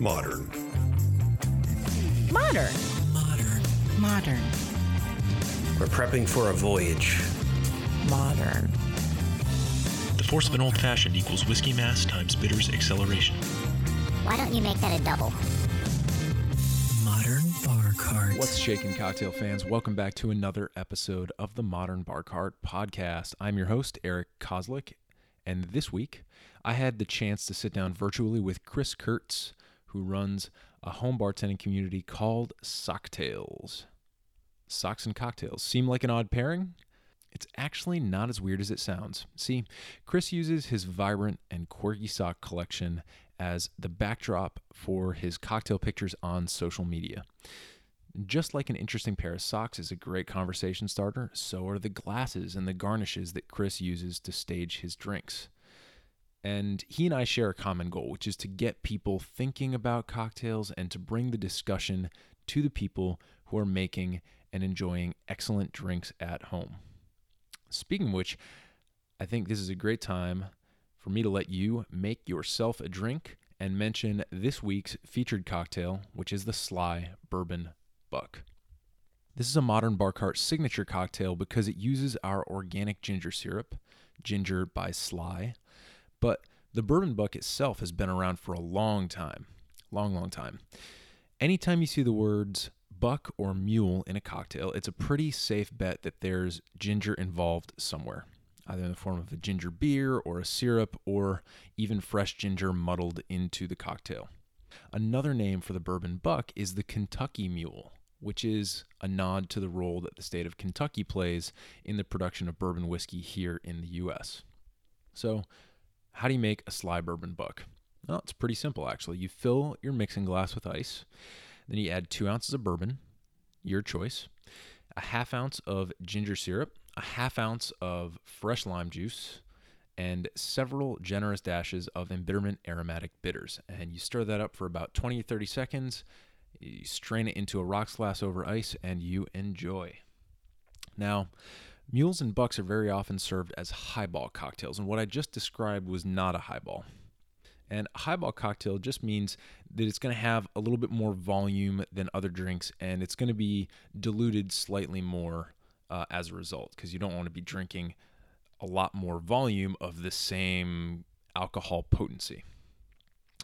Modern. Modern. Modern. Modern. We're prepping for a voyage. Modern. The force of an old fashioned equals whiskey mass times bitters acceleration. Why don't you make that a double? Modern Bar Cart. What's shaking, cocktail fans? Welcome back to another episode of the Modern Bar Cart podcast. I'm your host, Eric Kozlik, and this week I had the chance to sit down virtually with Chris Kierts, who runs a home bartending community called Socktails. Socks and cocktails seem like an odd pairing? It's actually not as weird as it sounds. See, Chris uses his vibrant and quirky sock collection as the backdrop for his cocktail pictures on social media. Just like an interesting pair of socks is a great conversation starter, so are the glasses and the garnishes that Chris uses to stage his drinks. And he and I share a common goal, which is to get people thinking about cocktails and to bring the discussion to the people who are making and enjoying excellent drinks at home. Speaking of which, I think this is a great time for me to let you make yourself a drink and mention this week's featured cocktail, which is the Sly Bourbon Buck. This is a modern bar cart signature cocktail because it uses our organic ginger syrup, ginger by Sly, but the bourbon buck itself has been around for a long time. Long, long time. Anytime you see the words buck or mule in a cocktail, it's a pretty safe bet that there's ginger involved somewhere, either in the form of a ginger beer or a syrup or even fresh ginger muddled into the cocktail. Another name for the bourbon buck is the Kentucky mule, which is a nod to the role that the state of Kentucky plays in the production of bourbon whiskey here in the US. So, how do you make a sly bourbon buck? Well, it's pretty simple actually. You fill your mixing glass with ice, then you add two ounces of bourbon, your choice, a half ounce of ginger syrup, a half ounce of fresh lime juice, and several generous dashes of embitterment aromatic bitters. And you stir that up for about 20 or 30 seconds. You strain it into a rocks glass over ice, and you enjoy. Now, Mules and bucks are very often served as highball cocktails, and what I just described was not a highball. And a highball cocktail just means that it's going to have a little bit more volume than other drinks, and it's going to be diluted slightly more uh, as a result, because you don't want to be drinking a lot more volume of the same alcohol potency.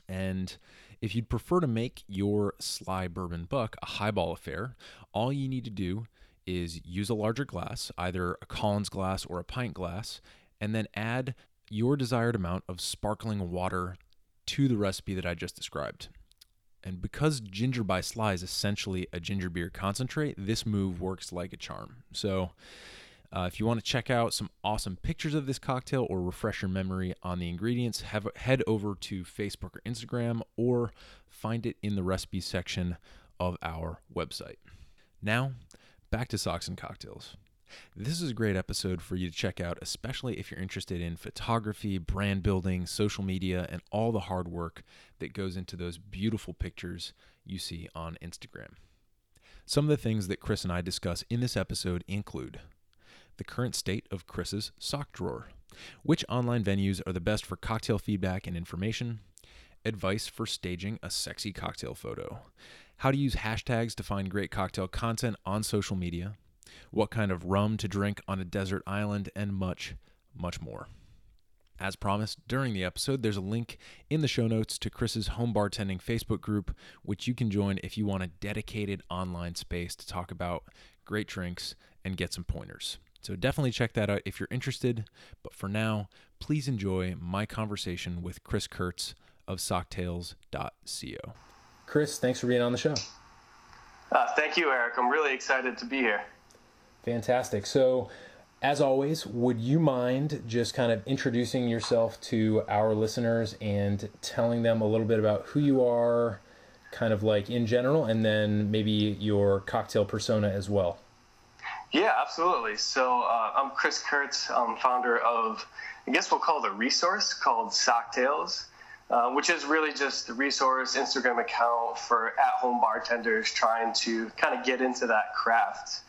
And if you'd prefer to make your Sly Bourbon Buck a highball affair, all you need to do is use a larger glass, either a Collins glass or a pint glass, and then add your desired amount of sparkling water to the recipe that I just described. And because ginger by Sly is essentially a ginger beer concentrate, this move works like a charm. So, uh, if you want to check out some awesome pictures of this cocktail or refresh your memory on the ingredients, have, head over to Facebook or Instagram or find it in the recipe section of our website. Now, back to socks and cocktails. This is a great episode for you to check out, especially if you're interested in photography, brand building, social media, and all the hard work that goes into those beautiful pictures you see on Instagram. Some of the things that Chris and I discuss in this episode include the current state of Chris's sock drawer, which online venues are the best for cocktail feedback and information, advice for staging a sexy cocktail photo, how to use hashtags to find great cocktail content on social media, what kind of rum to drink on a desert island, and much, much more. As promised during the episode, there's a link in the show notes to Chris's home bartending Facebook group, which you can join if you want a dedicated online space to talk about great drinks and get some pointers. So definitely check that out if you're interested. But for now, please enjoy my conversation with Chris Kierts of Socktails.co. Chris, thanks for being on the show. Uh, thank you, Eric. I'm really excited to be here. Fantastic. So, as always, would you mind just kind of introducing yourself to our listeners and telling them a little bit about who you are, kind of like in general, and then maybe your cocktail persona as well? Yeah, absolutely. So, uh, I'm Chris Kierts. I'm founder of, I guess we'll call it a resource called Socktails. Uh, which is really just the resource Instagram account for at-home bartenders trying to kind of get into that craft.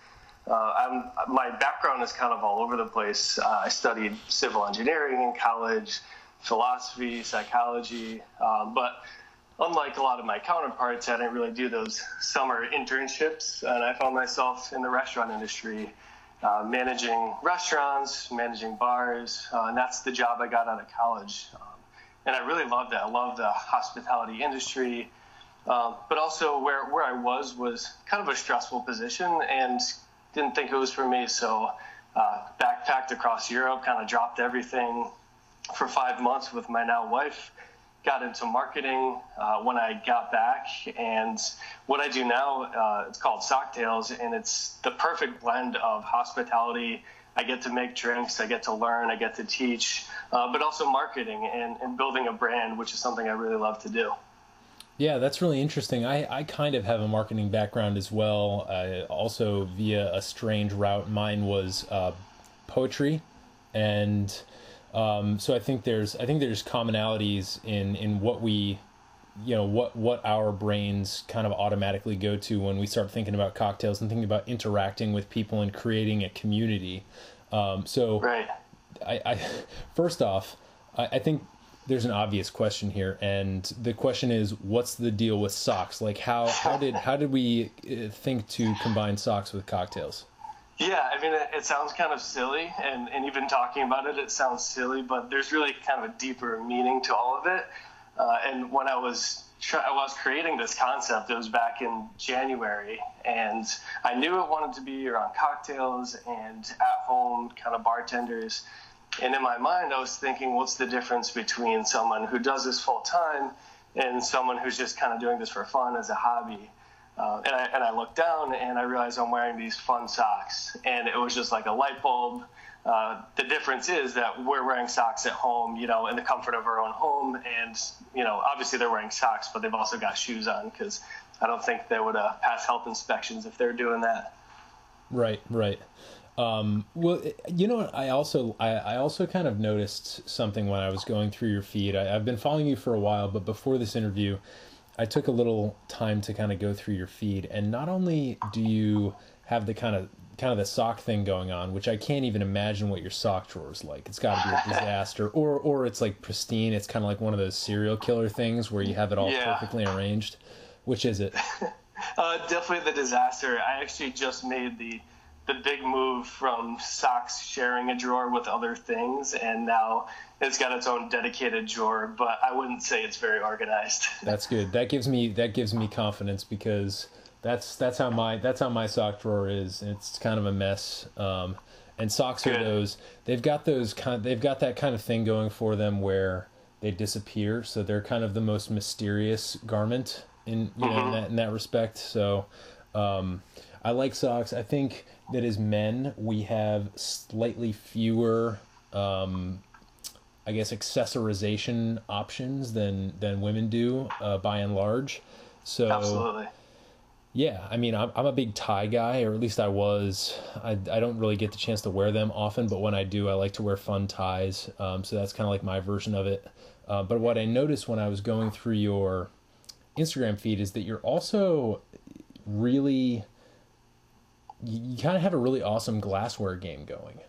Uh, my background is kind of all over the place. Uh, I studied civil engineering in college, philosophy, psychology, um, but unlike a lot of my counterparts, I didn't really do those summer internships, and I found myself in the restaurant industry, uh, managing restaurants, managing bars, uh, and that's the job I got out of college. And I really loved that. I love the hospitality industry, um, but also where where I was was kind of a stressful position, and didn't think it was for me. So uh, backpacked across Europe, kind of dropped everything for five months with my now wife got into marketing uh, when I got back, and what I do now uh, it's called Socktails, and it's the perfect blend of hospitality. I get to make drinks, I get to learn, I get to teach, uh, but also marketing and, and building a brand, which is something I really love to do. Yeah, that's really interesting. I, I kind of have a marketing background as well, uh, also via a strange route. Mine was uh, poetry, and um, so I think there's I think there's commonalities in in what we you know what what our brains kind of automatically go to when we start thinking about cocktails and thinking about interacting with people and creating a community. Um, so right. I, I first off, I, I think there's an obvious question here, and the question is, what's the deal with socks? Like how how did how did we uh, think to combine socks with cocktails? Yeah, I mean, it, it, sounds kind of silly, and, and even talking about it, it sounds silly, but there's really kind of a deeper meaning to all of it. Uh, and when I was I was creating this concept, it was back in January, and I knew it wanted to be around cocktails and at home kind of bartenders. And in my mind, I was thinking, what's the difference between someone who does this full time and someone who's just kind of doing this for fun as a hobby? Uh, and, I, and I looked down and I realized I'm wearing these fun socks. And it was just like a light bulb. Uh, the difference is that we're wearing socks at home, you know, in the comfort of our own home. And, you know, obviously they're wearing socks, but they've also got shoes on because I don't think they would uh, pass health inspections if they're doing that. Right, right. Um, well, you know, I also I, I, also kind of noticed something when I was going through your feed. I, I've been following you for a while, but before this interview, I took a little time to kind of go through your feed, and not only do you have the kind of kind of the sock thing going on, which I can't even imagine what your sock drawer is like. It's got to be a disaster, or or it's like pristine. It's kind of like one of those serial killer things where you have it all yeah. perfectly arranged. Which is it? uh, definitely the disaster. I actually just made the the big move from socks sharing a drawer with other things, and now it's got its own dedicated drawer. But I wouldn't say it's very organized. That's good. That gives me that gives me confidence because that's that's how my that's how my sock drawer is. It's kind of a mess. Um, and socks are those. They've got those kind. They've got that kind of thing going for them where they disappear. So they're kind of the most mysterious garment in you know mm-hmm. in, that, in that respect. So um, I like socks. I think that as men we have slightly fewer um, I guess accessorization options than than women do uh, by and large. So absolutely. Yeah, I mean, I'm, I'm a big tie guy, or at least I was. I, I don't really get the chance to wear them often, but when I do, I like to wear fun ties. Um, so that's kind of like my version of it. Uh, but what I noticed when I was going through your Instagram feed is that you're also really you, you kind of have a really awesome glassware game going.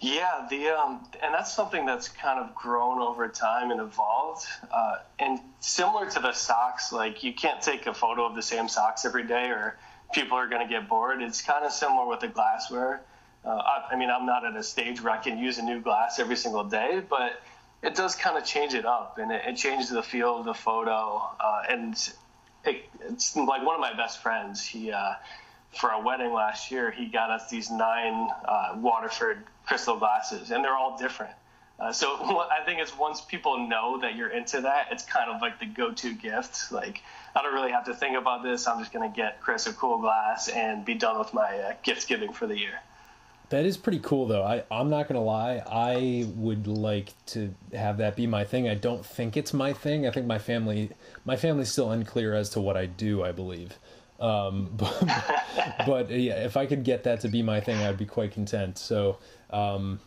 Yeah, the um, and that's something that's kind of grown over time and evolved. Uh, and similar to the socks, like you can't take a photo of the same socks every day, or people are going to get bored. It's kind of similar with the glassware. Uh, I, I, mean, I'm not at a stage where I can use a new glass every single day, but it does kind of change it up, and it, it changes the feel of the photo. Uh, and it, it's like one of my best friends. He uh, for our wedding last year, he got us these nine uh, Waterford crystal glasses, and they're all different. Uh, so I think it's once people know that you're into that, it's kind of like the go-to gift. Like I don't really have to think about this. I'm just gonna get Chris a cool glass and be done with my uh, gift giving for the year. That is pretty cool, though. I I'm not gonna lie. I would like to have that be my thing. I don't think it's my thing. I think my family my family's still unclear as to what I do. I believe. Um, but, but yeah, if I could get that to be my thing, I'd be quite content. So um,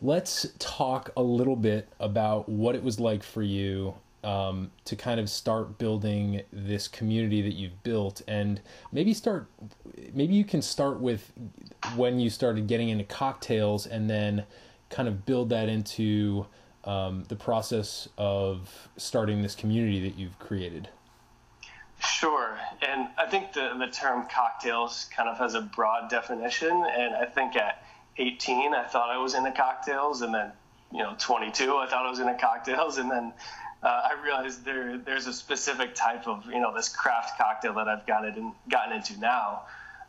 let's talk a little bit about what it was like for you um, to kind of start building this community that you've built, and maybe start. Maybe you can start with when you started getting into cocktails, and then kind of build that into um, the process of starting this community that you've created. Sure, and I think the the term cocktails kind of has a broad definition, and I think at 18 I thought I was into cocktails, and then you know 22 I thought I was into cocktails, and then uh, I realized there there's a specific type of you know this craft cocktail that I've gotten in, gotten into now,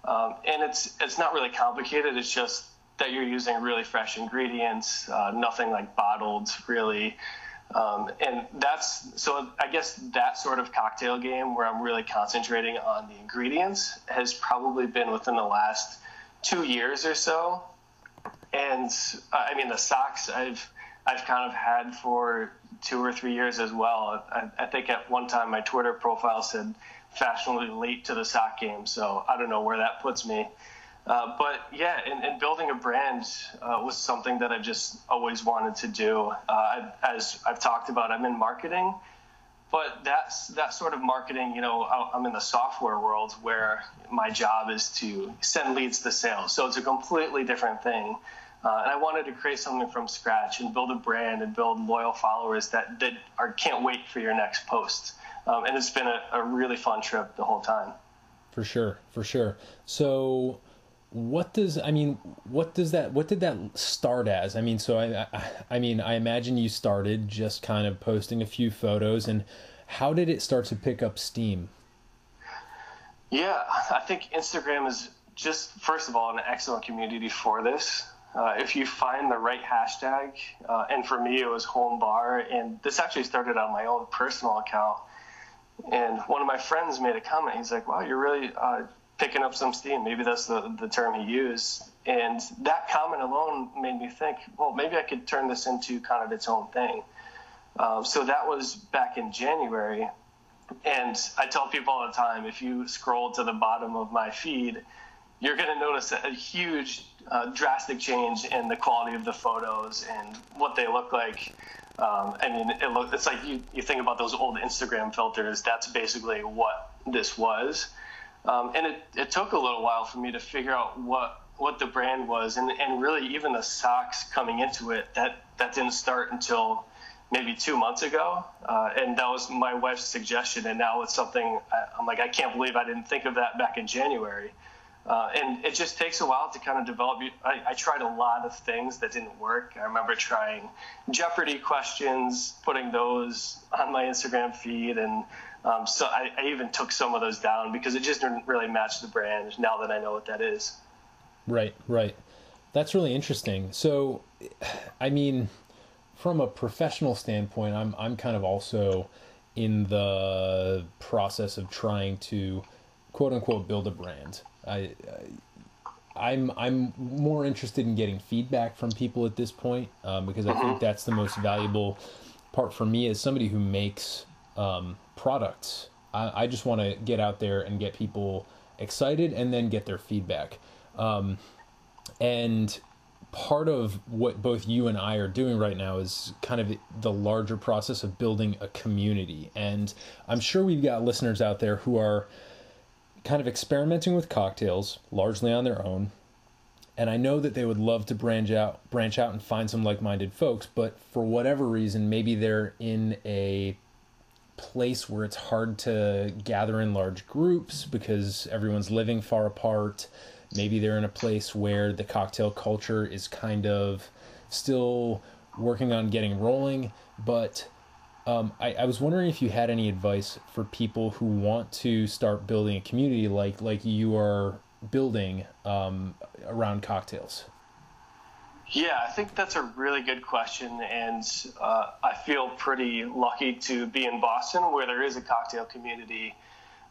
um, and it's it's not really complicated. It's just that you're using really fresh ingredients, uh, nothing like bottled really. Um, and that's so I guess that sort of cocktail game where I'm really concentrating on the ingredients has probably been within the last two years or so. And uh, I mean the socks I've I've kind of had for two or three years as well. I, I think at one time my Twitter profile said fashionably late to the sock game, so I don't know where that puts me. Uh, but yeah, and, and, building a brand uh, was something that I just always wanted to do. Uh, as I've talked about, I'm in marketing, but that's that sort of marketing. You know, I'm in the software world where my job is to send leads to sales, so it's a completely different thing. Uh, and I wanted to create something from scratch and build a brand and build loyal followers that that are can't wait for your next post. Um, and it's been a, a really fun trip the whole time. For sure, for sure. So what does I mean? What does that? What did that start as? I mean, so I, I, I mean, I imagine you started just kind of posting a few photos, and how did it start to pick up steam? Yeah, I think Instagram is just first of all an excellent community for this. Uh, if you find the right hashtag, uh, and for me it was home bar, and this actually started on my own personal account. And one of my friends made a comment. He's like, "Wow, you're really uh, picking up some steam. Maybe that's the, the term he used. And that comment alone made me think, well, maybe I could turn this into kind of its own thing. Um, so that was back in January. And I tell people all the time if you scroll to the bottom of my feed, you're going to notice a huge, uh, drastic change in the quality of the photos and what they look like. Um, I mean, it look, it's like you, you think about those old Instagram filters. That's basically what this was. Um, and it, it took a little while for me to figure out what what the brand was, and, and really even the socks coming into it that that didn't start until maybe two months ago, uh, and that was my wife's suggestion, and now it's something I, am like I can't believe I didn't think of that back in January. Uh, and it just takes a while to kind of develop. I, I, tried a lot of things that didn't work. I remember trying Jeopardy questions, putting those on my Instagram feed, and um, so I, I, even took some of those down because it just didn't really match the brand now that I know what that is. Right, right. That's really interesting. So, I mean, from a professional standpoint, I'm I'm kind of also in the process of trying to quote unquote build a brand. I, I am I'm, I'm more interested in getting feedback from people at this point um, because I think mm-hmm. that's the most valuable part for me as somebody who makes um, products. I, I just want to get out there and get people excited and then get their feedback. Um, and part of what both you and I are doing right now is kind of the larger process of building a community. And I'm sure we've got listeners out there who are kind of experimenting with cocktails largely on their own. And I know that they would love to branch out branch out and find some like-minded folks, but for whatever reason, maybe they're in a place where it's hard to gather in large groups because everyone's living far apart. Maybe they're in a place where the cocktail culture is kind of still working on getting rolling. But um, I, I was wondering if you had any advice for people who want to start building a community like like you are building um, around cocktails. Yeah, I think that's a really good question, and uh, I feel pretty lucky to be in Boston, where there is a cocktail community.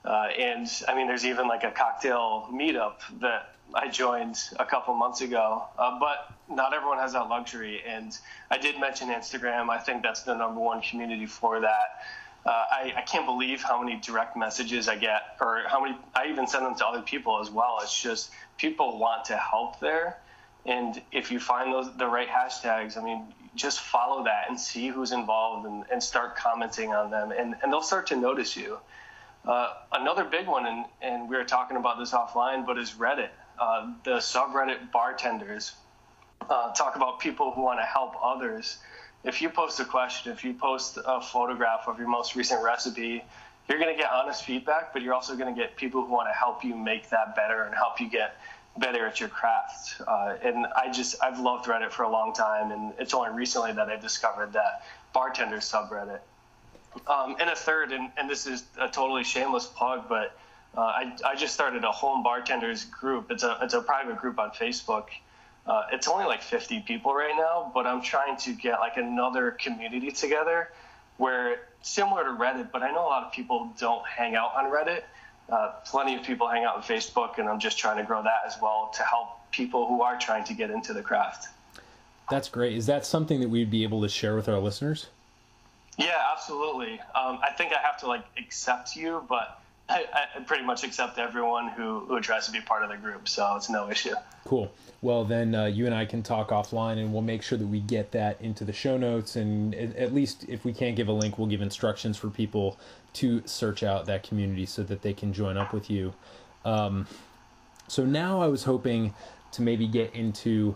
Uh, and I mean, there's even like a cocktail meetup that I joined a couple months ago. Uh, but not everyone has that luxury. And I did mention Instagram. I think that's the number one community for that. Uh, I, I, can't believe how many direct messages I get, or how many I even send them to other people as well. It's just people want to help there. And if you find those the right hashtags, I mean, just follow that and see who's involved and, and start commenting on them, and, and they'll start to notice you. Uh, another big one, and, and we were talking about this offline, but is Reddit. Uh, the subreddit bartenders uh, talk about people who want to help others. if you post a question, if you post a photograph of your most recent recipe, you're going to get honest feedback, but you're also going to get people who want to help you make that better and help you get better at your craft. Uh, and I just, I've loved Reddit for a long time, and it's only recently that I discovered that bartender subreddit. Um, and a third, and, and this is a totally shameless plug, but uh, I, I just started a home bartenders group. It's a, it's a private group on Facebook. Uh, it's only like 50 people right now, but I'm trying to get like another community together where similar to Reddit, but I know a lot of people don't hang out on Reddit. Uh, plenty of people hang out on Facebook, and I'm just trying to grow that as well to help people who are trying to get into the craft. That's great. Is that something that we'd be able to share with our listeners? Yeah, absolutely. Um, I think I have to like accept you, but I, I, pretty much accept everyone who, who tries to be part of the group, so it's no issue. Cool. Well, then uh, you and I can talk offline, and we'll make sure that we get that into the show notes. And at least if we can't give a link, we'll give instructions for people to search out that community so that they can join up with you. Um, so now I was hoping to maybe get into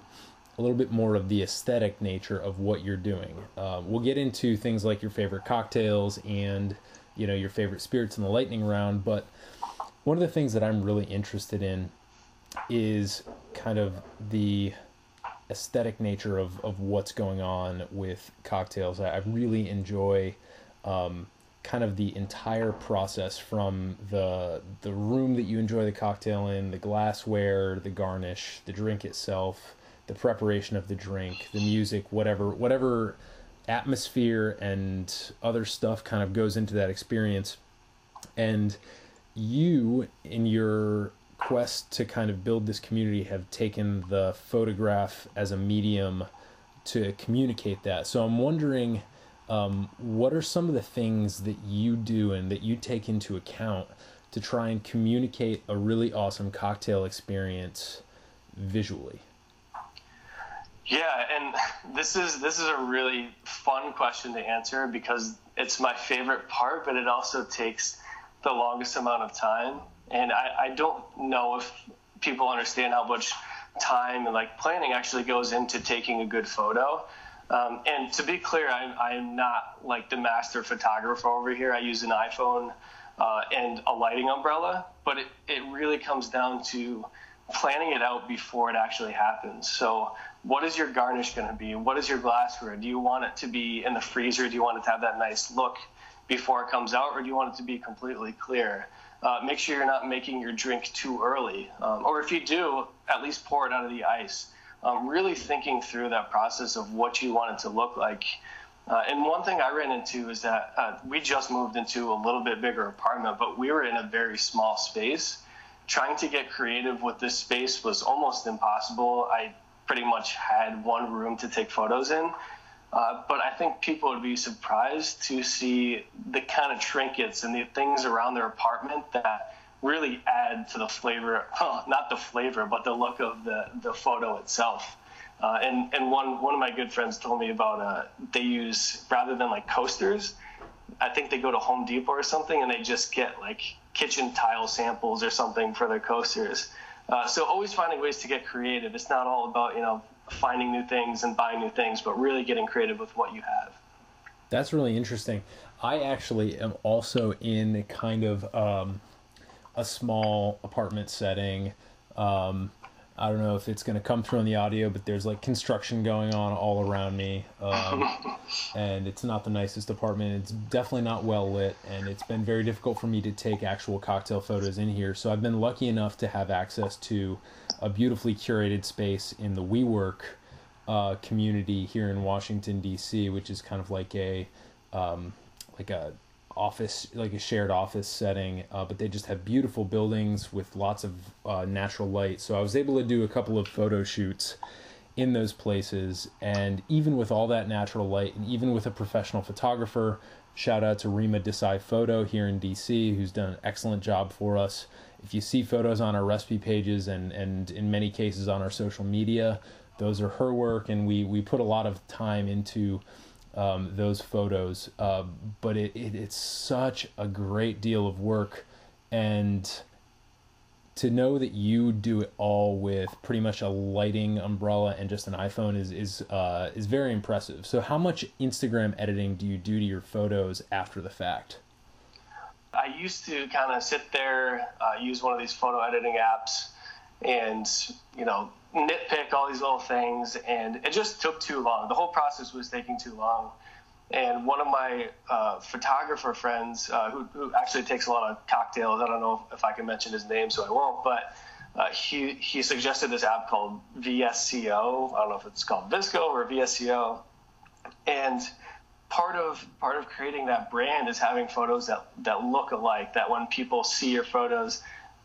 a little bit more of the aesthetic nature of what you're doing. Uh, we'll get into things like your favorite cocktails and you know your favorite spirits in the lightning round but one of the things that i'm really interested in is kind of the aesthetic nature of, of what's going on with cocktails i, I really enjoy um, kind of the entire process from the the room that you enjoy the cocktail in the glassware the garnish the drink itself the preparation of the drink the music whatever whatever atmosphere and other stuff kind of goes into that experience. And you, in your quest to kind of build this community, have taken the photograph as a medium to communicate that. So I'm wondering. Um, what are some of the things that you do and that you take into account to try and communicate a really awesome cocktail experience visually? Yeah, and this is this is a really fun question to answer because it's my favorite part, but it also takes the longest amount of time. And I, I don't know if people understand how much time and like planning actually goes into taking a good photo. Um, and to be clear, I'm, I'm not like the master photographer over here. I use an iPhone uh, and a lighting umbrella, but it, it really comes down to planning it out before it actually happens. So what is your garnish going to be? What is your glassware? Do you want it to be in the freezer? Do you want it to have that nice look before it comes out, or do you want it to be completely clear? Uh, make sure you're not making your drink too early, um, or if you do, at least pour it out of the ice. Um, really thinking through that process of what you want it to look like. Uh, and one thing I ran into is that uh, we just moved into a little bit bigger apartment, but we were in a very small space. Trying to get creative with this space was almost impossible. I pretty much had one room to take photos in. Uh, but I think people would be surprised to see the kind of trinkets and the things around their apartment that really add to the flavor, not the flavor, but the look of the, the photo itself. Uh, and and one, one of my good friends told me about uh, they use, rather than like coasters, I think they go to Home Depot or something and they just get like kitchen tile samples or something for their coasters. Uh, so always finding ways to get creative. It's not all about you know finding new things and buying new things, but really getting creative with what you have. That's really interesting. I actually am also in kind of um, a small apartment setting. Um, I don't know if it's going to come through on the audio, but there's like construction going on all around me. Um, and it's not the nicest apartment. It's definitely not well lit. And it's been very difficult for me to take actual cocktail photos in here. So I've been lucky enough to have access to a beautifully curated space in the WeWork uh, community here in Washington, D.C., which is kind of like a. Um, like a office, like a shared office setting, uh, but they just have beautiful buildings with lots of uh, natural light. So I was able to do a couple of photo shoots in those places, and even with all that natural light, and even with a professional photographer, shout out to Rima Desai Photo here in DC, who's done an excellent job for us. If you see photos on our recipe pages and, and in many cases on our social media, those are her work, and we, we put a lot of time into um, those photos. Uh, but it, it, it's such a great deal of work, and to know that you do it all with pretty much a lighting umbrella and just an iPhone is is uh, is very impressive. So, how much Instagram editing do you do to your photos after the fact? I used to kind of sit there, uh, use one of these photo editing apps, and you know nitpick all these little things, and it just took too long. The whole process was taking too long. And one of my uh, photographer friends, uh, who, who, actually takes a lot of cocktails, I don't know if I can mention his name, so I won't, but uh, he, he suggested this app called VSCO. I don't know if it's called VSCO or VSCO. And part of part of creating that brand is having photos that, that look alike, that when people see your photos,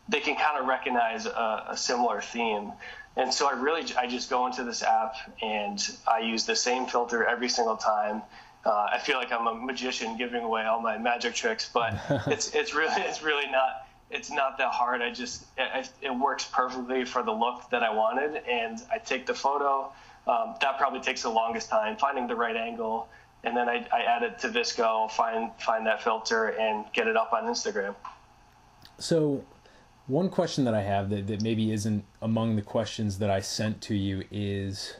they can kind of recognize a, a similar theme. And so I really, I just go into this app and I use the same filter every single time uh, I feel like I'm a magician giving away all my magic tricks, but it's it's really it's really not it's not that hard. I just it, it, works perfectly for the look that I wanted, and I take the photo. Um, that probably takes the longest time finding the right angle, and then I, I add it to VSCO, find find that filter, and get it up on Instagram. So, one question that I have that, that maybe isn't among the questions that I sent to you is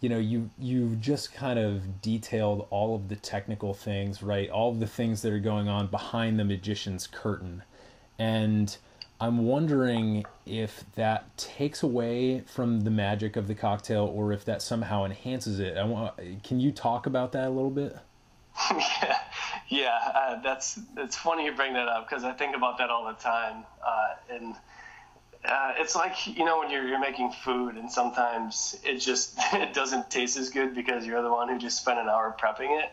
you know you you just kind of detailed all of the technical things right? All of the things that are going on behind the magician's curtain. And i'm wondering if that takes away from the magic of the cocktail or if that somehow enhances it. I want can you talk about that a little bit? yeah yeah uh, that's it's funny you bring that up because i think about that all the time uh, and uh, it's like you know when you're, you're making food and sometimes it just it doesn't taste as good because you're the one who just spent an hour prepping it.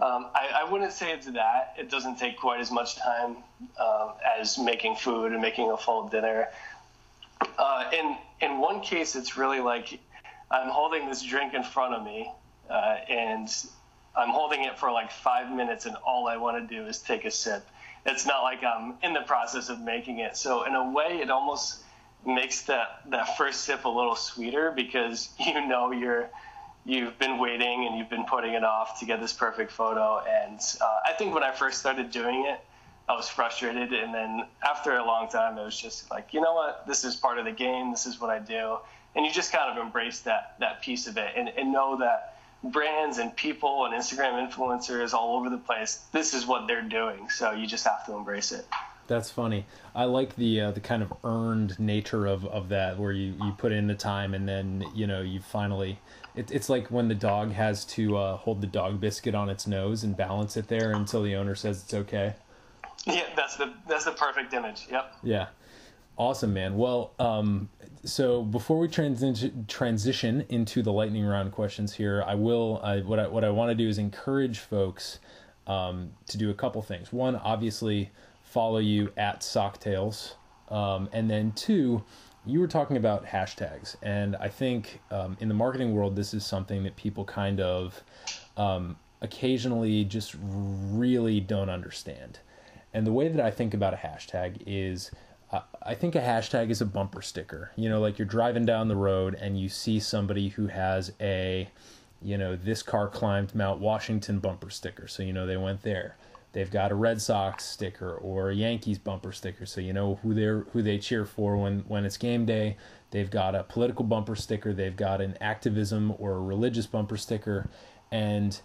Um, I, I, wouldn't say it's that. It doesn't take quite as much time um, as making food and making a full dinner. Uh, in in one case, it's really like I'm holding this drink in front of me, uh, and I'm holding it for like five minutes, and all I want to do is take a sip. It's not like I'm in the process of making it. So in a way, it almost makes that that first sip a little sweeter because you know you're you've been waiting and you've been putting it off to get this perfect photo. And uh, I think when I first started doing it, I was frustrated, and then after a long time, it was just like, you know what, this is part of the game. This is what I do, and you just kind of embrace that that piece of it, and, and know that brands and people and Instagram influencers all over the place, this is what they're doing. So you just have to embrace it. That's funny. I like the uh, the kind of earned nature of, of that, where you, you put in the time and then you know you finally. It, it's like when the dog has to uh, hold the dog biscuit on its nose and balance it there until the owner says it's okay. Yeah, that's the that's the perfect image. Yep. Yeah, awesome, man. Well, um, so before we transition transition into the lightning round questions here, I will. I, what I what I want to do is encourage folks um, to do a couple things. One, obviously follow you at Socktails. Um, and then two, you were talking about hashtags, and I think um, in the marketing world, this is something that people kind of um, occasionally just really don't understand. And the way that I think about a hashtag is I think a hashtag is a bumper sticker. You know, like you're driving down the road and you see somebody who has a, you know, this car climbed Mount Washington bumper sticker. So, you know, they went there they've got a Red Sox sticker or a Yankees bumper sticker, so you know who they who they cheer for when when it's game day. They've got a political bumper sticker. They've got an activism or a religious bumper sticker, and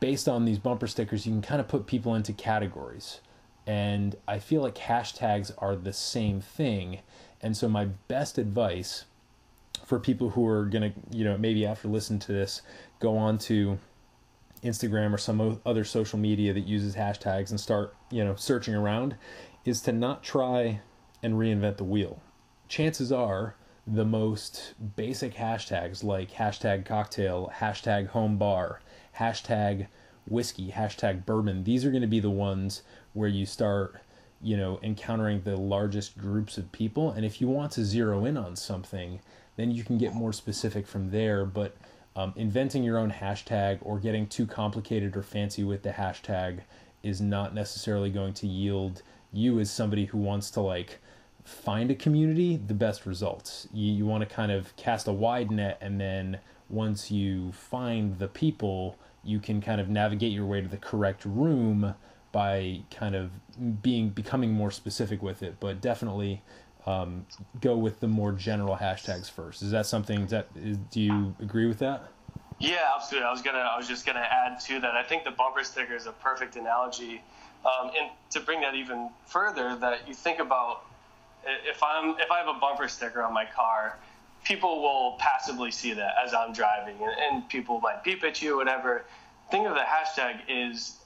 based on these bumper stickers, you can kind of put people into categories. And I feel like hashtags are the same thing. And so my best advice for people who are gonna, you know, maybe after listening to this, go on to Instagram or some other social media that uses hashtags and start, you know, searching around is to not try and reinvent the wheel. Chances are the most basic hashtags like hashtag cocktail, hashtag home bar, hashtag whiskey, hashtag bourbon, these are going to be the ones where you start, you know, encountering the largest groups of people. And if you want to zero in on something, then you can get more specific from there. But um, inventing your own hashtag or getting too complicated or fancy with the hashtag is not necessarily going to yield you as somebody who wants to like find a community the best results. You, you want to kind of cast a wide net and then once you find the people, you can kind of navigate your way to the correct room by kind of being becoming more specific with it. But definitely um, go with the more general hashtags first. Is that something that is, do you agree with that? Yeah, absolutely. I was gonna, I was just gonna add to that. I think the bumper sticker is a perfect analogy, um, and to bring that even further, that you think about if I'm if I have a bumper sticker on my car, people will passively see that as I'm driving, and, and people might beep at you, whatever. Think of the hashtag is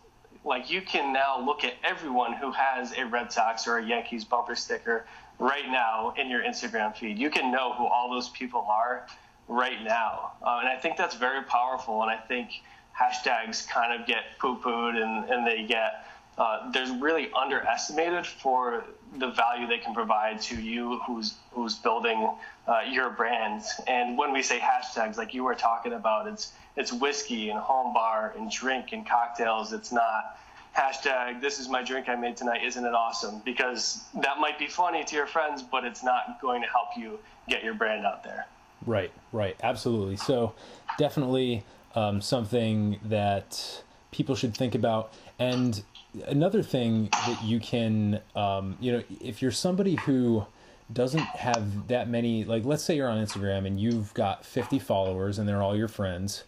like you can now look at everyone who has a Red Sox or a Yankees bumper sticker right now in your Instagram feed. You can know who all those people are right now. Uh, and I think that's very powerful. And I think hashtags kind of get poo pooed and, and they get, uh, there's really underestimated for the value they can provide to you who's who's building uh, your brand. And when we say hashtags, like you were talking about, it's it's whiskey and home bar and drink and cocktails. It's not hashtag this is my drink I made tonight. Isn't it awesome? Because that might be funny to your friends, but it's not going to help you get your brand out there. Right, right, absolutely. So definitely um, something that people should think about. And another thing that you can, um, you know, if you're somebody who doesn't have that many, like let's say you're on Instagram and you've got 50 followers and they're all your friends,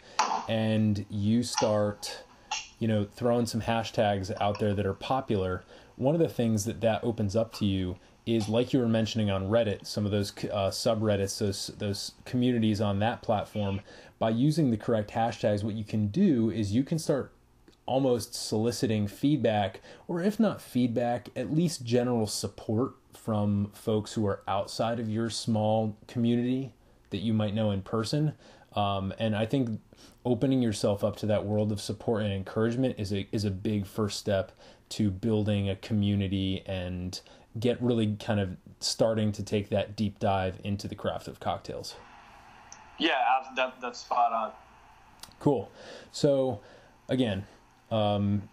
and you start, you know, throwing some hashtags out there that are popular. One of the things that that opens up to you is like you were mentioning on Reddit, some of those uh, subreddits, those those communities on that platform. By using the correct hashtags, what you can do is you can start almost soliciting feedback, or if not feedback, at least general support from folks who are outside of your small community that you might know in person. Um, and I think opening yourself up to that world of support and encouragement is a is a big first step to building a community and get really kind of starting to take that deep dive into the craft of cocktails. Yeah, that, that's spot on. Cool. So, again, um,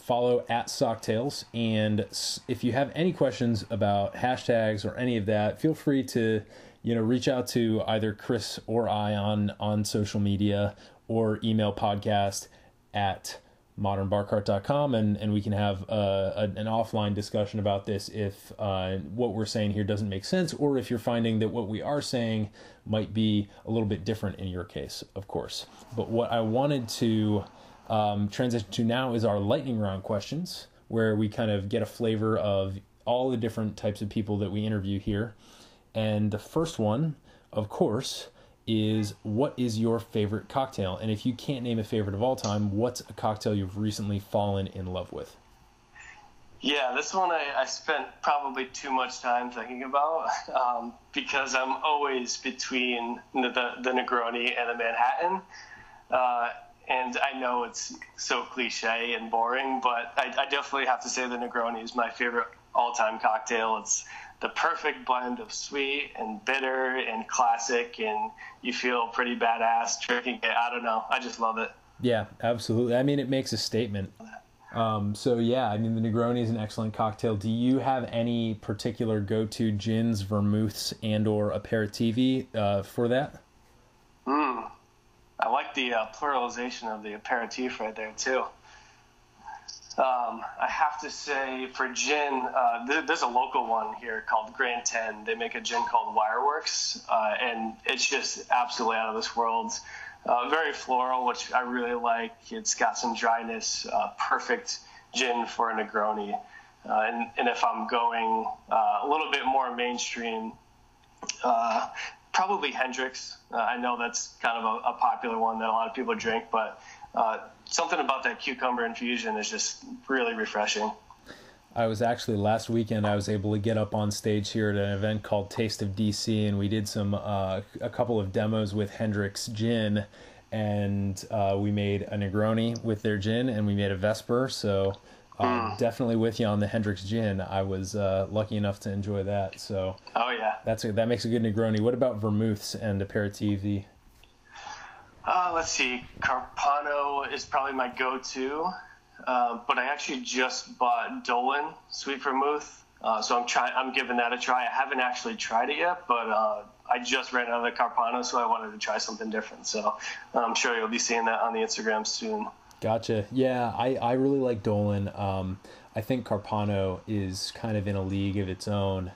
follow at Socktails. And if you have any questions about hashtags or any of that, feel free to you know reach out to either Chris or I on on social media or email podcast at modernbarcart.com and, and we can have uh, a, an offline discussion about this if uh, what we're saying here doesn't make sense or if you're finding that what we are saying might be a little bit different in your case, of course. But what I wanted to um, transition to now is our lightning round questions, where we kind of get a flavor of all the different types of people that we interview here. And the first one, of course, is what is your favorite cocktail? And if you can't name a favorite of all time, what's a cocktail you've recently fallen in love with? Yeah, this one I, I spent probably too much time thinking about um, because I'm always between the, the, the Negroni and the Manhattan. Uh, and I know it's so cliche and boring, but I, I definitely have to say the Negroni is my favorite all time cocktail. It's the perfect blend of sweet and bitter and classic, and you feel pretty badass drinking it. I don't know. I just love it. Yeah, absolutely. I mean, it makes a statement. Um, so yeah, I mean, the Negroni is an excellent cocktail. Do you have any particular go-to gins, vermouths, and/or aperitivi uh, for that? Mm. I like the uh, pluralization of the aperitif right there too. Um, I have to say, for gin, uh, th- there's a local one here called Grand Ten. They make a gin called Wireworks, uh, and it's just absolutely out of this world. Uh, very floral, which I really like. It's got some dryness. Uh, perfect gin for a Negroni. Uh, and, and if I'm going uh, a little bit more mainstream, probably Hendrick's. I know that's kind of a, a, popular one that a lot of people drink, but something about that cucumber infusion is just really refreshing. I was actually last weekend. I was able to get up on stage here at an event called Taste of DC, and we did some uh, a couple of demos with Hendrick's Gin, and uh, we made a Negroni with their gin, and we made a Vesper. So mm. definitely with you on the Hendrick's Gin. I was uh, lucky enough to enjoy that. So oh yeah, that's a, that makes a good Negroni. What about vermouths and aperitivi? Uh, let's see. Carpano is probably my go-to, uh, but I actually just bought Dolin Sweet Vermouth, uh, so I'm trying. I'm giving that a try. I haven't actually tried it yet, but uh, I just ran out of the Carpano, so I wanted to try something different. So I'm sure you'll be seeing that on the Instagram soon. Gotcha. Yeah, I, I really like Dolin. Um, I think Carpano is kind of in a league of its own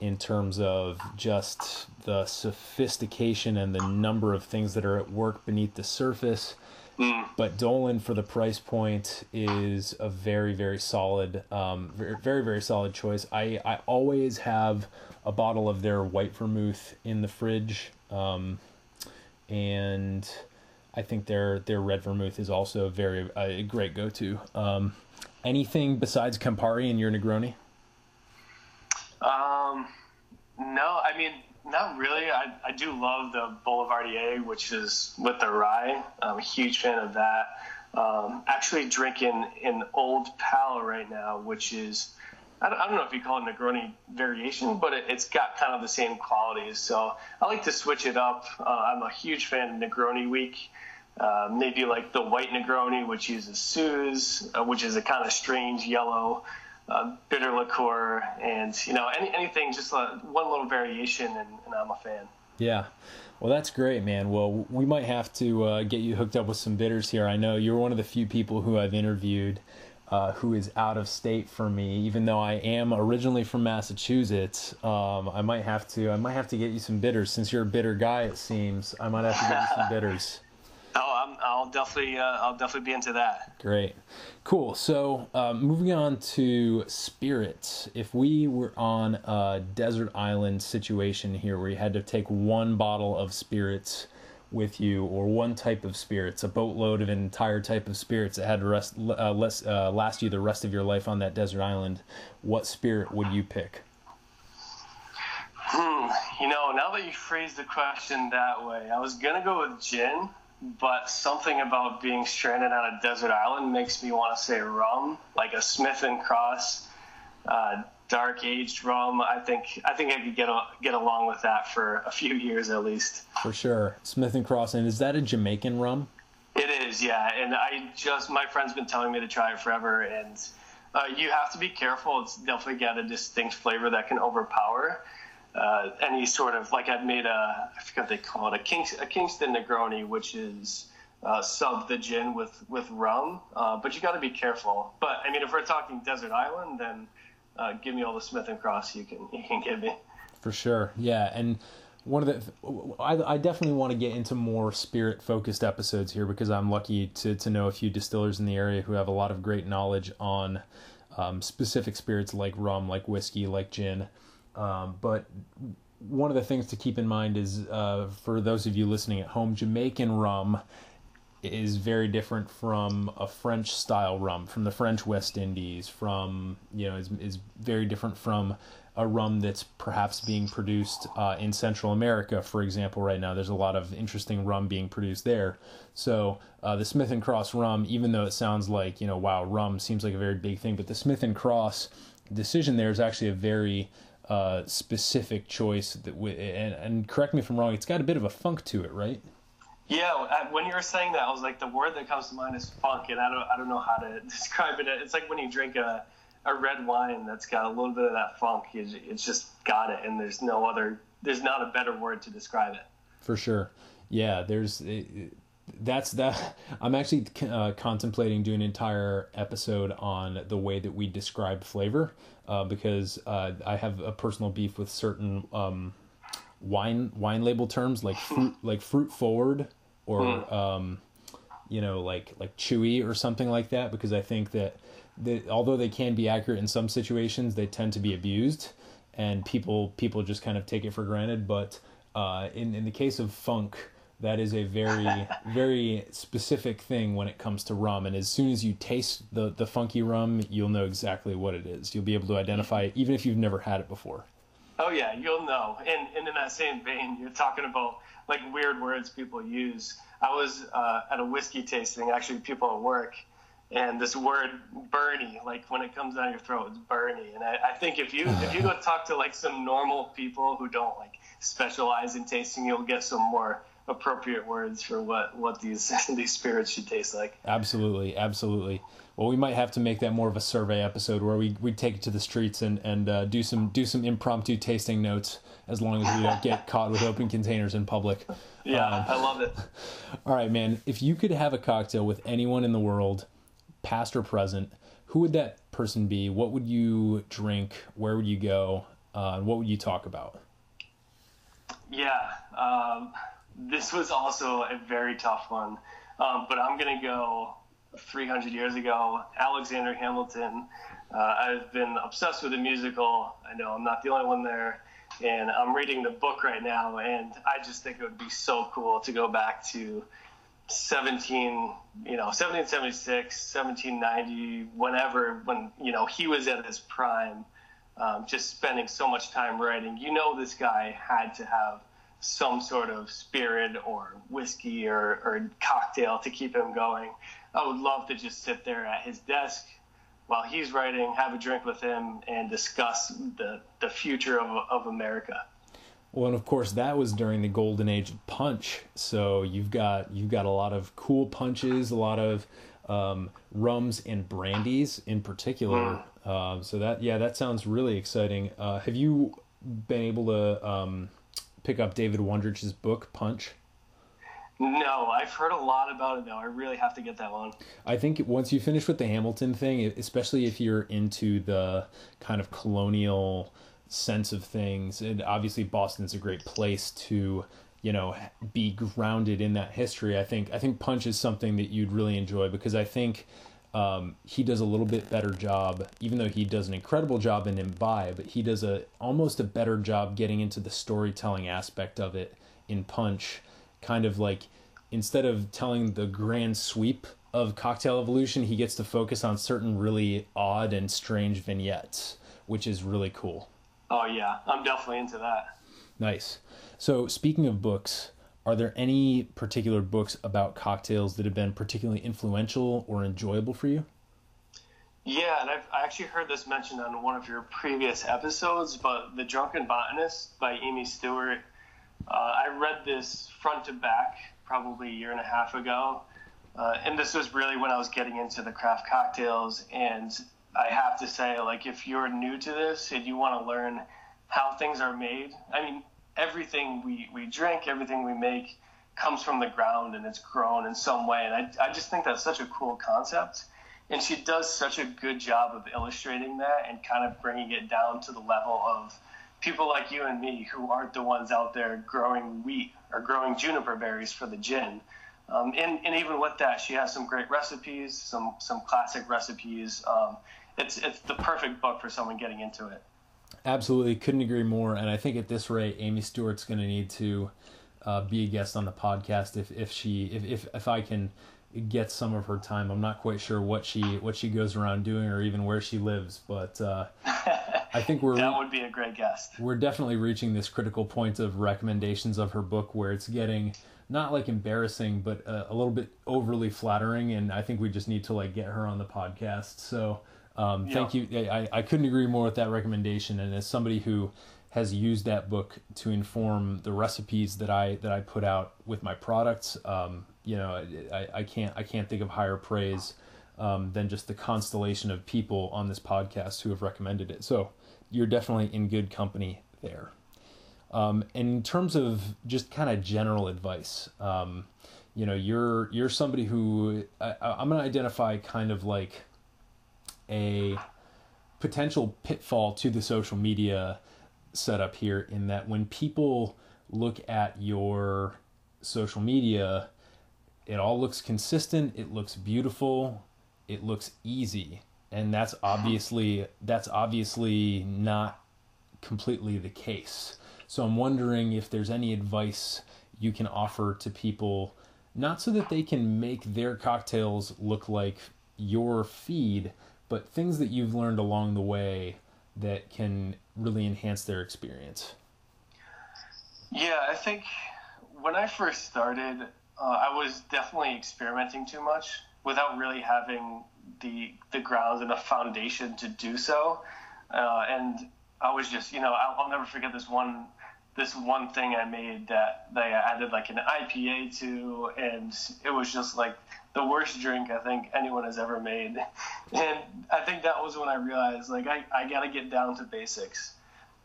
in terms of just the sophistication and the number of things that are at work beneath the surface. But Dolin, for the price point, is a very, very solid, um, very, very, very solid choice. I, I always have a bottle of their white vermouth in the fridge, um, and I think their their red vermouth is also a very a great go to. Um, anything besides Campari in your Negroni? Um, no, I mean, not really. I, I do love the Boulevardier, which is with the rye. I'm a huge fan of that. Um, actually, drinking an Old Pal right now, which is, I don't, I don't know if you call it Negroni variation, but it, it's got kind of the same qualities. So I like to switch it up. Uh, I'm a huge fan of Negroni Week. Uh, maybe like the white Negroni, which uses Suze, uh, which is a kind of strange yellow uh, bitter liqueur, and you know any, anything, just uh, one little variation, and, and, I'm a fan. Yeah, well that's great, man. Well, we might have to uh, get you hooked up with some bitters here. I know you're one of the few people who I've interviewed. Uh, who is out of state for me, even though I am originally from Massachusetts. Um, I might have to. I might have to get you some bitters since you're a bitter guy. It seems I might have to get you some bitters. Oh, I'm, I'll definitely, uh, I'll definitely be into that. Great, cool. So, uh, moving on to spirits. If we were on a desert island situation here, where you had to take one bottle of spirits with you, or one type of spirits, a boatload of an entire type of spirits that had to rest, uh, less, uh, last you the rest of your life on that desert island, what spirit would you pick? Hmm. You know, now that you phrased the question that way, I was gonna go with gin but something about being stranded on a desert island makes me want to say rum, like a Smith and Cross uh, dark aged rum. I think I think I could get a, get along with that for a few years at least. For sure, Smith and Cross. And is that a Jamaican rum? It is, yeah. And I just my friend's been telling me to try it forever, and uh, you have to be careful. It's definitely got a distinct flavor that can overpower uh, any sort of like I've made a I forget what they call it a, King, a Kingston Negroni, which is uh, sub the gin with with rum. Uh, but you got to be careful. But I mean, if we're talking desert island, then uh, give me all the Smith and Cross you can you can give me. For sure, yeah, and. One of the, I, I definitely want to get into more spirit focused episodes here because I'm lucky to, to know a few distillers in the area who have a lot of great knowledge on um, specific spirits like rum, like whiskey, like gin. Um, but one of the things to keep in mind is uh, for those of you listening at home, Jamaican rum is very different from a French style rum, from the French West Indies, from, you know, is, is very different from a rum that's perhaps being produced uh, in Central America, for example, right now. There's a lot of interesting rum being produced there. So uh, the Smith and Cross rum, even though it sounds like, you know, wow, rum seems like a very big thing, but the Smith and Cross decision there is actually a very uh, specific choice that we, and, and correct me if I'm wrong, it's got a bit of a funk to it, right? Yeah, when you were saying that, I was like, the word that comes to mind is funk, and I don't, I don't know how to describe it. It's like when you drink a, a red wine that's got a little bit of that funk. It's just got it, and there's no other, there's not a better word to describe it. For sure, yeah. There's, that's that. I'm actually uh, contemplating doing an entire episode on the way that we describe flavor uh, because uh, I have a personal beef with certain um, wine wine label terms like fruit like fruit forward or hmm. um, you know like like chewy or something like that because I think that that although they can be accurate in some situations, they tend to be abused and people people just kind of take it for granted. But uh, in in the case of funk that is a very very specific thing when it comes to rum and as soon as you taste the the funky rum you'll know exactly what it is you'll be able to identify it even if you've never had it before oh yeah you'll know and, and in that same vein you're talking about like weird words people use i was uh, at a whiskey tasting actually people at work and this word Bernie, like when it comes down your throat, it's Bernie. And I, I think if you if you go talk to like some normal people who don't like specialize in tasting, you'll get some more appropriate words for what what these these spirits should taste like. Absolutely, absolutely. Well, we might have to make that more of a survey episode where we we take it to the streets and and uh, do some do some impromptu tasting notes as long as we don't get caught with open containers in public. Yeah, um, I love it. All right, man. If you could have a cocktail with anyone in the world, past or present, who would that person be? What would you drink? Where would you go? Uh, what would you talk about? Yeah, um, this was also a very tough one, um, but I'm gonna go 300 years ago. Alexander Hamilton. Uh, I've been obsessed with the musical. I know I'm not the only one there, and I'm reading the book right now, and I just think it would be so cool to go back to 17, you know, 1776, 1790, whenever, when you know he was at his prime um, just spending so much time writing. You know, this guy had to have some sort of spirit or whiskey or, or cocktail to keep him going. I would love to just sit there at his desk while he's writing, have a drink with him, and discuss the, the future of, of America. Well, and of course that was during the golden age of punch. So you've got you've got a lot of cool punches, a lot of um, rums and brandies in particular. Mm. Uh, so that yeah, that sounds really exciting. Uh, have you been able to um, pick up David Wondrich's book Punch? No, I've heard a lot about it though. I really have to get that one. I think once you finish with the Hamilton thing, especially if you're into the kind of colonial sense of things, and obviously Boston's a great place to you know be grounded in that history. I think I think Punch is something that you'd really enjoy because I think um, he does a little bit better job, even though he does an incredible job in Imbibe, but he does a almost a better job getting into the storytelling aspect of it in Punch. Kind of like instead of telling the grand sweep of cocktail evolution, he gets to focus on certain really odd and strange vignettes, which is really cool. Oh yeah, I'm definitely into that. Nice. So, speaking of books, are there any particular books about cocktails that have been particularly influential or enjoyable for you? Yeah, and I've I actually heard this mentioned on one of your previous episodes, but The Drunken Botanist by Amy Stewart. Uh, I read this front to back probably a year and a half ago. Uh, and this was really when I was getting into the craft cocktails. And I have to say, like, if you're new to this and you want to learn how things are made, I mean, everything we, we drink, everything we make comes from the ground and it's grown in some way. And I, I just think that's such a cool concept. And she does such a good job of illustrating that and kind of bringing it down to the level of people like you and me who aren't the ones out there growing wheat or growing juniper berries for the gin. Um, and, and even with that, she has some great recipes, some some classic recipes. Um, it's it's the perfect book for someone getting into it. Absolutely, couldn't agree more. And I think at this rate, Amy Stewart's going to need to uh, be a guest on the podcast if, if she if, if if I can get some of her time. I'm not quite sure what she what she goes around doing or even where she lives, but uh, I think we're that would be a great guest. We're definitely reaching this critical point of recommendations of her book where it's getting not like embarrassing, but uh, a little bit overly flattering, and I think we just need to like get her on the podcast. So um, yeah. Thank you. I, I couldn't agree more with that recommendation. And as somebody who has used that book to inform the recipes that I that I put out with my products, um, you know, I, I can't I can't think of higher praise um, than just the constellation of people on this podcast who have recommended it. So you're definitely in good company there. Um, in terms of just kind of general advice, um, you know, you're you're somebody who I, I'm going to identify kind of like a potential pitfall to the social media setup here in that when people look at your social media, it all looks consistent, it looks beautiful, it looks easy. And that's obviously that's obviously not completely the case. So I'm wondering if there's any advice you can offer to people not so that they can make their cocktails look like your feed, but things that you've learned along the way that can really enhance their experience. Yeah, I think when I first started, uh, I was definitely experimenting too much without really having the the grounds and the foundation to do so. Uh, and I was just, you know, I'll, I'll, never forget this one this one thing I made that they added like an IPA to, and it was just like the worst drink I think anyone has ever made. And I think that was when I realized like I, I got to get down to basics.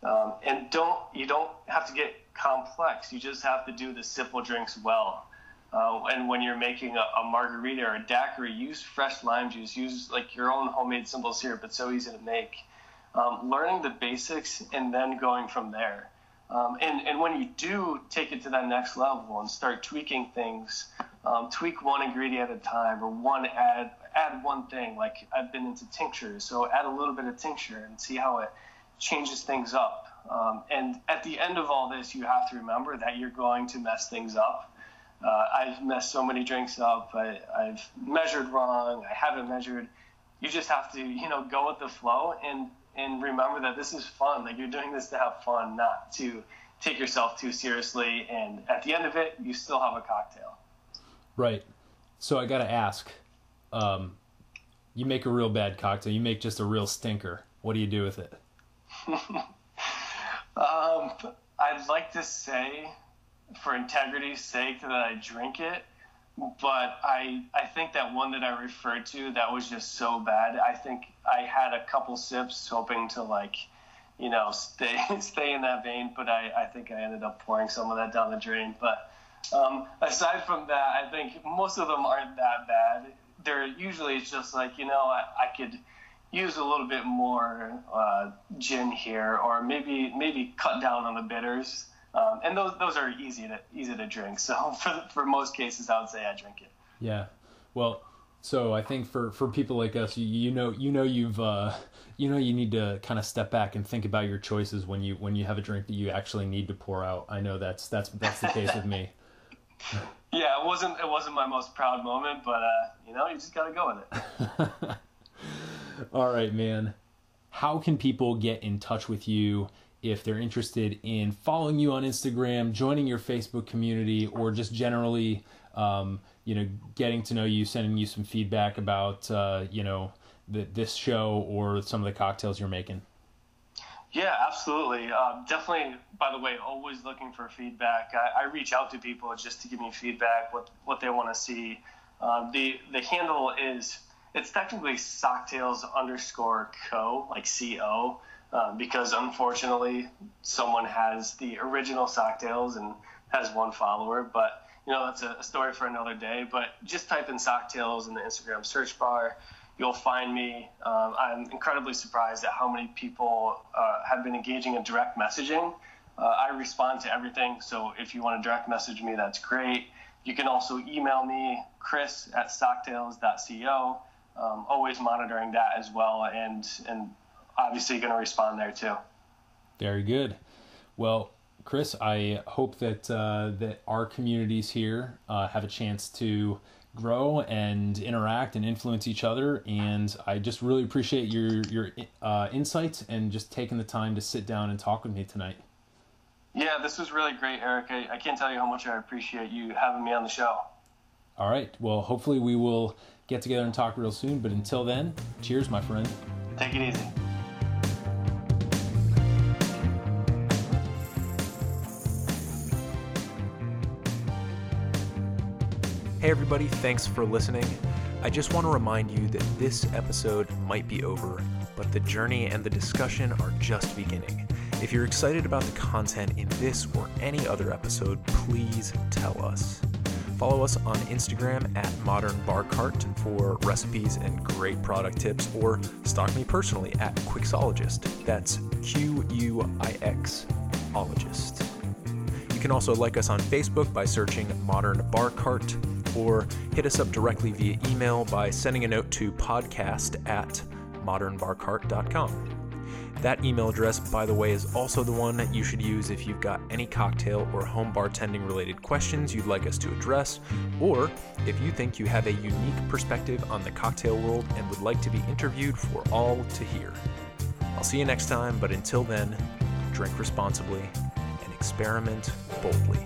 Um, and don't you don't have to get complex. You just have to do the simple drinks well. Uh, and when you're making a, a, margarita or a daiquiri, use fresh lime juice. Use like your own homemade simple syrup. It's so easy to make. um, learning the basics and then going from there. Um, and, and when you do take it to that next level and start tweaking things, um, tweak one ingredient at a time or one add add one thing. Like I've been into tinctures, so add a little bit of tincture and see how it changes things up. Um, and at the end of all this, you have to remember that you're going to mess things up. Uh, I've messed so many drinks up. I, I've measured wrong. I haven't measured. You just have to, you know, go with the flow and and remember that this is fun. Like you're doing this to have fun, not to take yourself too seriously. And at the end of it, you still have a cocktail. Right. So I got to ask, um, you make a real bad cocktail. You make just a real stinker. What do you do with it? Um, I'd like to say, for integrity's sake, that I drink it, but I I think that one that I referred to that was just so bad. I think I had a couple sips hoping to like, you know, stay stay in that vein, but I I think I ended up pouring some of that down the drain. But um, aside from that, I think most of them aren't that bad. They're usually it's just like you know I, I could use a little bit more uh, gin here, or maybe maybe cut down on the bitters. Um, and those those are easy to easy to drink. So for for most cases, I would say I drink it. Yeah. Well, so I think for for people like us, you, you know you know you've uh, you know you need to kind of step back and think about your choices when you when you have a drink that you actually need to pour out. I know that's that's that's the case with me. Yeah, it wasn't it wasn't my most proud moment, but uh, you know you just got to go with it. All right, man. How can people get in touch with you if they're interested in following you on Instagram, joining your Facebook community, or just generally, um, you know, getting to know you, sending you some feedback about, uh, you know, the, this show or some of the cocktails you're making? Yeah, absolutely. Uh, definitely. By the way, always looking for feedback. I, I, reach out to people just to give me feedback, what what they want to see. Um, the the handle is it's technically Socktails underscore co, like co, uh, because unfortunately someone has the original Socktails and has one follower. But you know that's a, a story for another day. But just type in Socktails in the Instagram search bar. You'll find me. Um, I'm incredibly surprised at how many people uh, have been engaging in direct messaging. Uh, I respond to everything, so if you want to direct message me, that's great. You can also email me, chris at socktails.co um, always monitoring that as well, and and obviously going to respond there too. Very good. Well, Chris, I hope that uh, that our communities here uh, have a chance to grow and interact and influence each other. And I just really appreciate your your uh, insights and just taking the time to sit down and talk with me tonight. Yeah, this was really great, Eric. I, I can't tell you how much I appreciate you having me on the show. All right. Well, hopefully we will get together and talk real soon. But until then, cheers, my friend. Take it easy. Everybody, thanks for listening. I just want to remind you that this episode might be over, but the journey and the discussion are just beginning. If you're excited about the content in this or any other episode, please tell us. Follow us on Instagram at Modern Bar Cart for recipes and great product tips, or stalk me personally at Quixologist. That's Q U I X ologist. You can also like us on Facebook by searching Modern Bar Cart, or hit us up directly via email by sending a note to podcast at modernbarcart.com. That email address, by the way, is also the one that you should use if you've got any cocktail or home bartending related questions you'd like us to address, or if you think you have a unique perspective on the cocktail world and would like to be interviewed for all to hear. I'll see you next time, but until then, drink responsibly and experiment boldly.